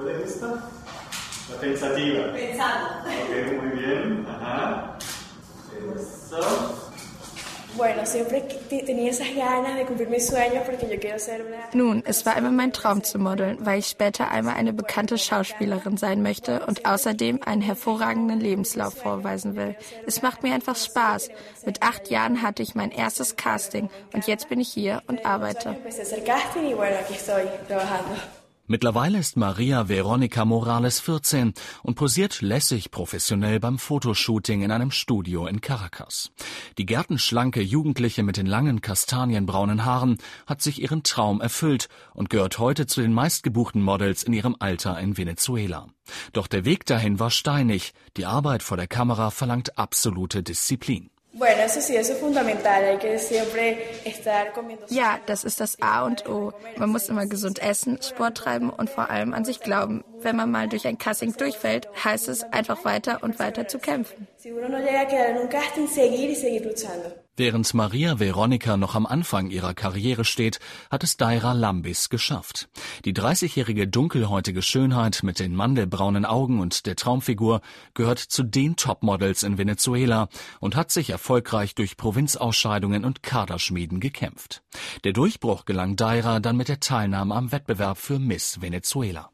¿Cuál es esta? La pensativa. Pensando. Ok, muy bien. Ajá. Eso. Bueno, siempre tenía esas ganas de cumplir mis sueños porque yo quiero ser una... Nun, es war immer mein Traum zu modeln, weil ich später einmal eine bekannte Schauspielerin sein möchte und außerdem einen hervorragenden Lebenslauf vorweisen will. Es macht mir einfach Spaß. Mit acht Jahren hatte ich mein erstes Casting und jetzt bin ich hier und arbeite. Mittlerweile ist Maria Veronica Morales 14 und posiert lässig professionell beim Fotoshooting in einem Studio in Caracas. Die gärtenschlanke Jugendliche mit den langen kastanienbraunen Haaren hat sich ihren Traum erfüllt und gehört heute zu den meistgebuchten Models in ihrem Alter in Venezuela. Doch der Weg dahin war steinig. Die Arbeit vor der Kamera verlangt absolute Disziplin. Ja, das ist das A und O. Man muss immer gesund essen, Sport treiben und vor allem an sich glauben. Wenn man mal durch ein Casting durchfällt, heißt es einfach weiter und weiter zu kämpfen. Si uno no llega a quedar en un casting, seguir y seguir luchando. Während Maria Veronica noch am Anfang ihrer Karriere steht, hat es Daira Lambis geschafft. Die 30-jährige dunkelhäutige Schönheit mit den mandelbraunen Augen und der Traumfigur gehört zu den Topmodels in Venezuela und hat sich erfolgreich durch Provinzausscheidungen und Kaderschmieden gekämpft. Der Durchbruch gelang Daira dann mit der Teilnahme am Wettbewerb für Miss Venezuela.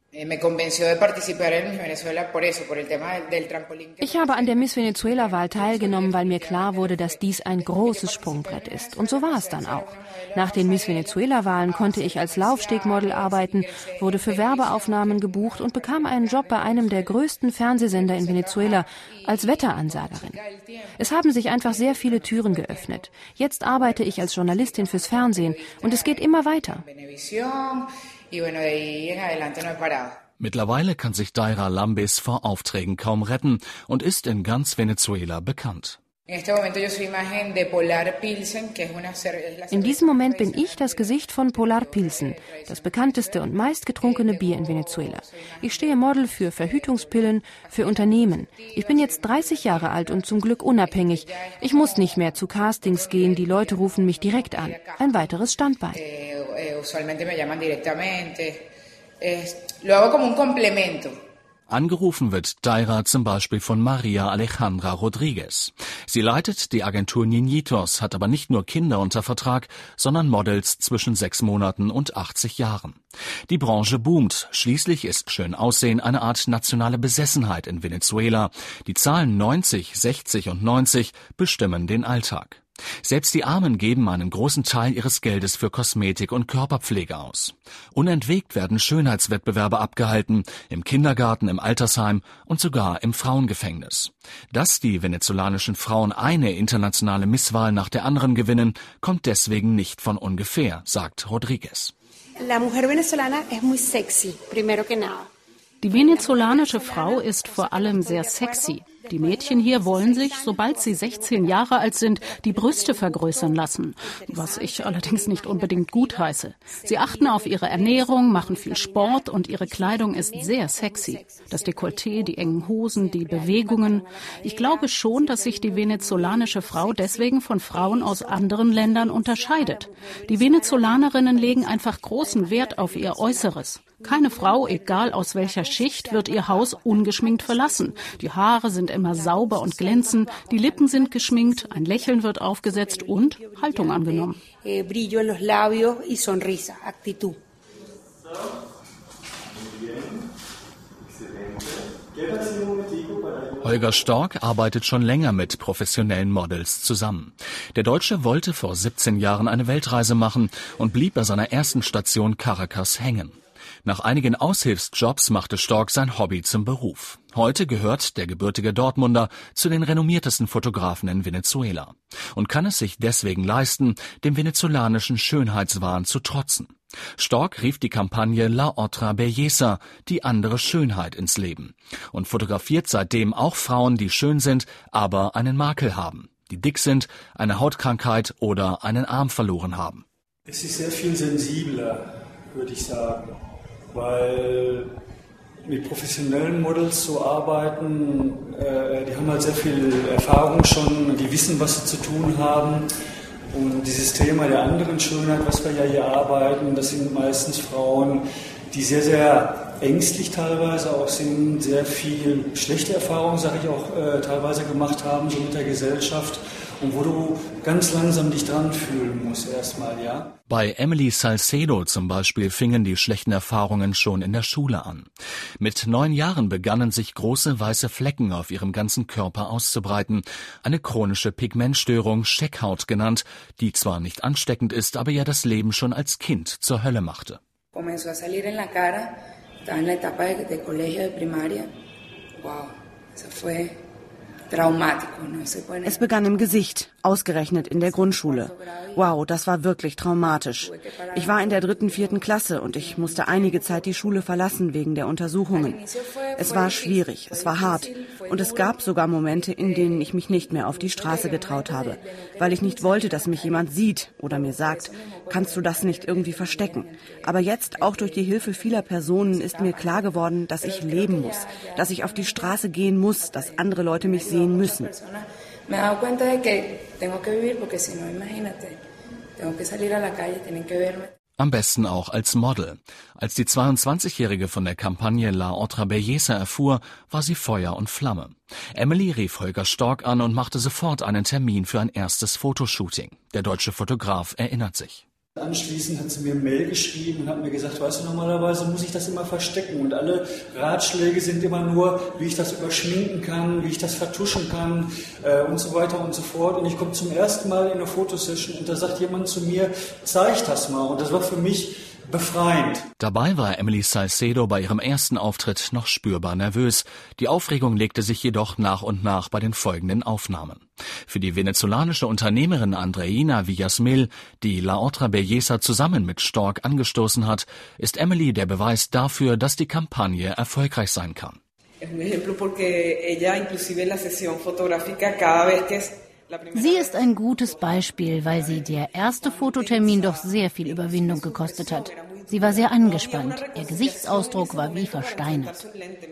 Ich habe an der Miss Venezuela-Wahl teilgenommen, weil mir klar wurde, dass dies ein großes Sprungbrett ist. Und so war es dann auch. Nach den Miss Venezuela-Wahlen konnte ich als Laufstegmodel arbeiten, wurde für Werbeaufnahmen gebucht und bekam einen Job bei einem der größten Fernsehsender in Venezuela als Wetteransagerin. Es haben sich einfach sehr viele Türen geöffnet. Jetzt arbeite ich als Journalistin fürs Fernsehen und es geht immer weiter. Mittlerweile kann sich Daira Lambis vor Aufträgen kaum retten und ist in ganz Venezuela bekannt. In diesem Moment bin ich das Gesicht von Polar Pilsen, das bekannteste und meistgetrunkene Bier in Venezuela. Ich stehe Model für Verhütungspillen, für Unternehmen. Ich bin jetzt 30 Jahre alt und zum Glück unabhängig. Ich muss nicht mehr zu Castings gehen, die Leute rufen mich direkt an. Ein weiteres Standbein. Lo hago como un complemento. Angerufen wird Daira zum Beispiel von Maria Alejandra Rodriguez. Sie leitet die Agentur Ninitos, hat aber nicht nur Kinder unter Vertrag, sondern Models zwischen sechs Monaten und 80 Jahren. Die Branche boomt. Schließlich ist schön Aussehen eine Art nationale Besessenheit in Venezuela. Die Zahlen 90, 60 und 90 bestimmen den Alltag. Selbst die Armen geben einen großen Teil ihres Geldes für Kosmetik und Körperpflege aus. Unentwegt werden Schönheitswettbewerbe abgehalten, im Kindergarten, im Altersheim und sogar im Frauengefängnis. Dass die venezolanischen Frauen eine internationale Misswahl nach der anderen gewinnen, kommt deswegen nicht von ungefähr, sagt Rodriguez. La mujer venezolana es muy sexy, primero que nada. Die venezolanische Frau ist vor allem sehr sexy. Die Mädchen hier wollen sich, sobald sie 16 Jahre alt sind, die Brüste vergrößern lassen, was ich allerdings nicht unbedingt gut heiße. Sie achten auf ihre Ernährung, machen viel Sport und ihre Kleidung ist sehr sexy. Das Dekolleté, die engen Hosen, die Bewegungen. Ich glaube schon, dass sich die venezolanische Frau deswegen von Frauen aus anderen Ländern unterscheidet. Die Venezolanerinnen legen einfach großen Wert auf ihr Äußeres. Keine Frau, egal aus welcher Schicht, wird ihr Haus ungeschminkt verlassen. Die Haare sind immer sauber und glänzen, die Lippen sind geschminkt, ein Lächeln wird aufgesetzt und Haltung angenommen. Sonrisa, actitud. Holger Stork arbeitet schon länger mit professionellen Models zusammen. Der Deutsche wollte vor 17 Jahren eine Weltreise machen und blieb bei seiner ersten Station Caracas hängen. Nach einigen Aushilfsjobs machte Stork sein Hobby zum Beruf. Heute gehört der gebürtige Dortmunder zu den renommiertesten Fotografen in Venezuela und kann es sich deswegen leisten, dem venezolanischen Schönheitswahn zu trotzen. Stork rief die Kampagne La Otra Belleza, die andere Schönheit ins Leben und fotografiert seitdem auch Frauen, die schön sind, aber einen Makel haben, die dick sind, eine Hautkrankheit oder einen Arm verloren haben. Es ist sehr viel sensibler, würde ich sagen, weil mit professionellen Models zu arbeiten, äh, die haben halt sehr viel Erfahrung schon, die wissen, was sie zu tun haben. Und dieses Thema der anderen Schönheit, was wir ja hier arbeiten, das sind meistens Frauen, die sehr, sehr ängstlich teilweise auch sind, sehr viel schlechte Erfahrungen, sage ich auch, äh, teilweise gemacht haben, so mit der Gesellschaft und wo du ganz langsam dich dran fühlen musst erstmal, ja. Bei Emily Salcedo zum Beispiel fingen die schlechten Erfahrungen schon in der Schule an. Mit neun Jahren begannen sich große weiße Flecken auf ihrem ganzen Körper auszubreiten. Eine chronische Pigmentstörung, Scheckhaut genannt, die zwar nicht ansteckend ist, aber ja das Leben schon als Kind zur Hölle machte. Comenzó a salir en la cara, estaba en la etapa de, de colegio, de primaria. Wow, eso fue es begann im Gesicht, ausgerechnet in der Grundschule. Wow, das war wirklich traumatisch. Ich war in der dritten, vierten Klasse und ich musste einige Zeit die Schule verlassen wegen der Untersuchungen. Es war schwierig, es war hart und es gab sogar Momente, in denen ich mich nicht mehr auf die Straße getraut habe, weil ich nicht wollte, dass mich jemand sieht oder mir sagt, kannst du das nicht irgendwie verstecken. Aber jetzt, auch durch die Hilfe vieler Personen, ist mir klar geworden, dass ich leben muss, dass ich auf die Straße gehen muss, dass andere Leute mich sehen müssen. Am besten auch als Model. Als die 22-Jährige von der Kampagne La Otra Belleza erfuhr, war sie Feuer und Flamme. Emily rief Holger Stork an und machte sofort einen Termin für ein erstes Fotoshooting. Der deutsche Fotograf erinnert sich. Anschließend hat sie mir Mail geschrieben und hat mir gesagt, weißt du, normalerweise muss ich das immer verstecken und alle Ratschläge sind immer nur, wie ich das überschminken kann, wie ich das vertuschen kann äh, und so weiter und so fort. Und ich komme zum ersten Mal in eine Fotosession und da sagt jemand zu mir, zeig das mal. Und das war für mich befreiend. Dabei war Emily Salcedo bei ihrem ersten Auftritt noch spürbar nervös. Die Aufregung legte sich jedoch nach und nach bei den folgenden Aufnahmen. Für die venezolanische Unternehmerin Andreina Villasmil, die La Otra Belleza zusammen mit Stork angestoßen hat, ist Emily der Beweis dafür, dass die Kampagne erfolgreich sein kann. Sie ist ein gutes Beispiel, weil sie der erste Fototermin doch sehr viel Überwindung gekostet hat. Sie war sehr angespannt, ihr Gesichtsausdruck war wie versteinert.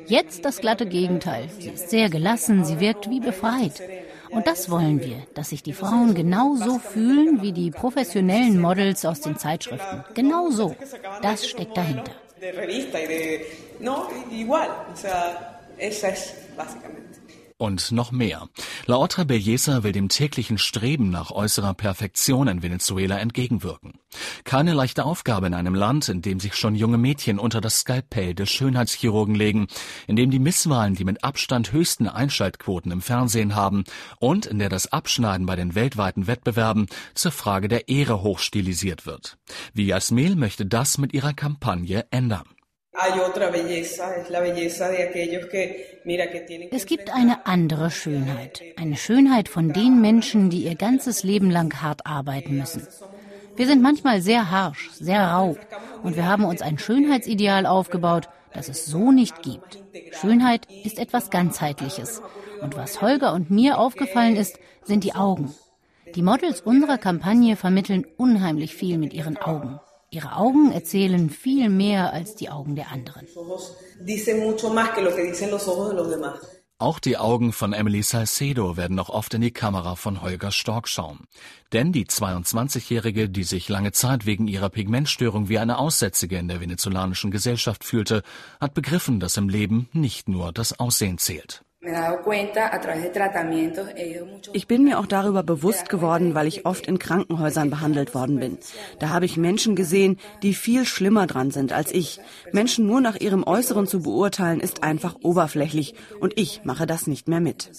Jetzt das glatte Gegenteil. Sie ist sehr gelassen, sie wirkt wie befreit. Und das wollen wir, dass sich die Frauen genauso fühlen wie die professionellen Models aus den Zeitschriften. Genau so. Das steckt dahinter. Und noch mehr. La Otra Belleza will dem täglichen Streben nach äußerer Perfektion in Venezuela entgegenwirken. Keine leichte Aufgabe in einem Land, in dem sich schon junge Mädchen unter das Skalpell des Schönheitschirurgen legen, in dem die Misswahlen die mit Abstand höchsten Einschaltquoten im Fernsehen haben und in der das Abschneiden bei den weltweiten Wettbewerben zur Frage der Ehre hochstilisiert wird. Villasmel möchte das mit ihrer Kampagne ändern. Es gibt eine andere Schönheit, eine Schönheit von den Menschen, die ihr ganzes Leben lang hart arbeiten müssen. Wir sind manchmal sehr harsch, sehr rau und wir haben uns ein Schönheitsideal aufgebaut, das es so nicht gibt. Schönheit ist etwas ganzheitliches. Und was Holger und mir aufgefallen ist, sind die Augen. Die Models unserer Kampagne vermitteln unheimlich viel mit ihren Augen. Ihre Augen erzählen viel mehr als die Augen der anderen. Auch die Augen von Emily Salcedo werden noch oft in die Kamera von Holger Stork schauen. Denn die 22-Jährige, die sich lange Zeit wegen ihrer Pigmentstörung wie eine Aussätzige in der venezolanischen Gesellschaft fühlte, hat begriffen, dass im Leben nicht nur das Aussehen zählt. Ich bin mir auch darüber bewusst geworden, weil ich oft in Krankenhäusern behandelt worden bin. Da habe ich Menschen gesehen, die viel schlimmer dran sind als ich. Menschen nur nach ihrem Äußeren zu beurteilen, ist einfach oberflächlich und ich mache das nicht mehr mit.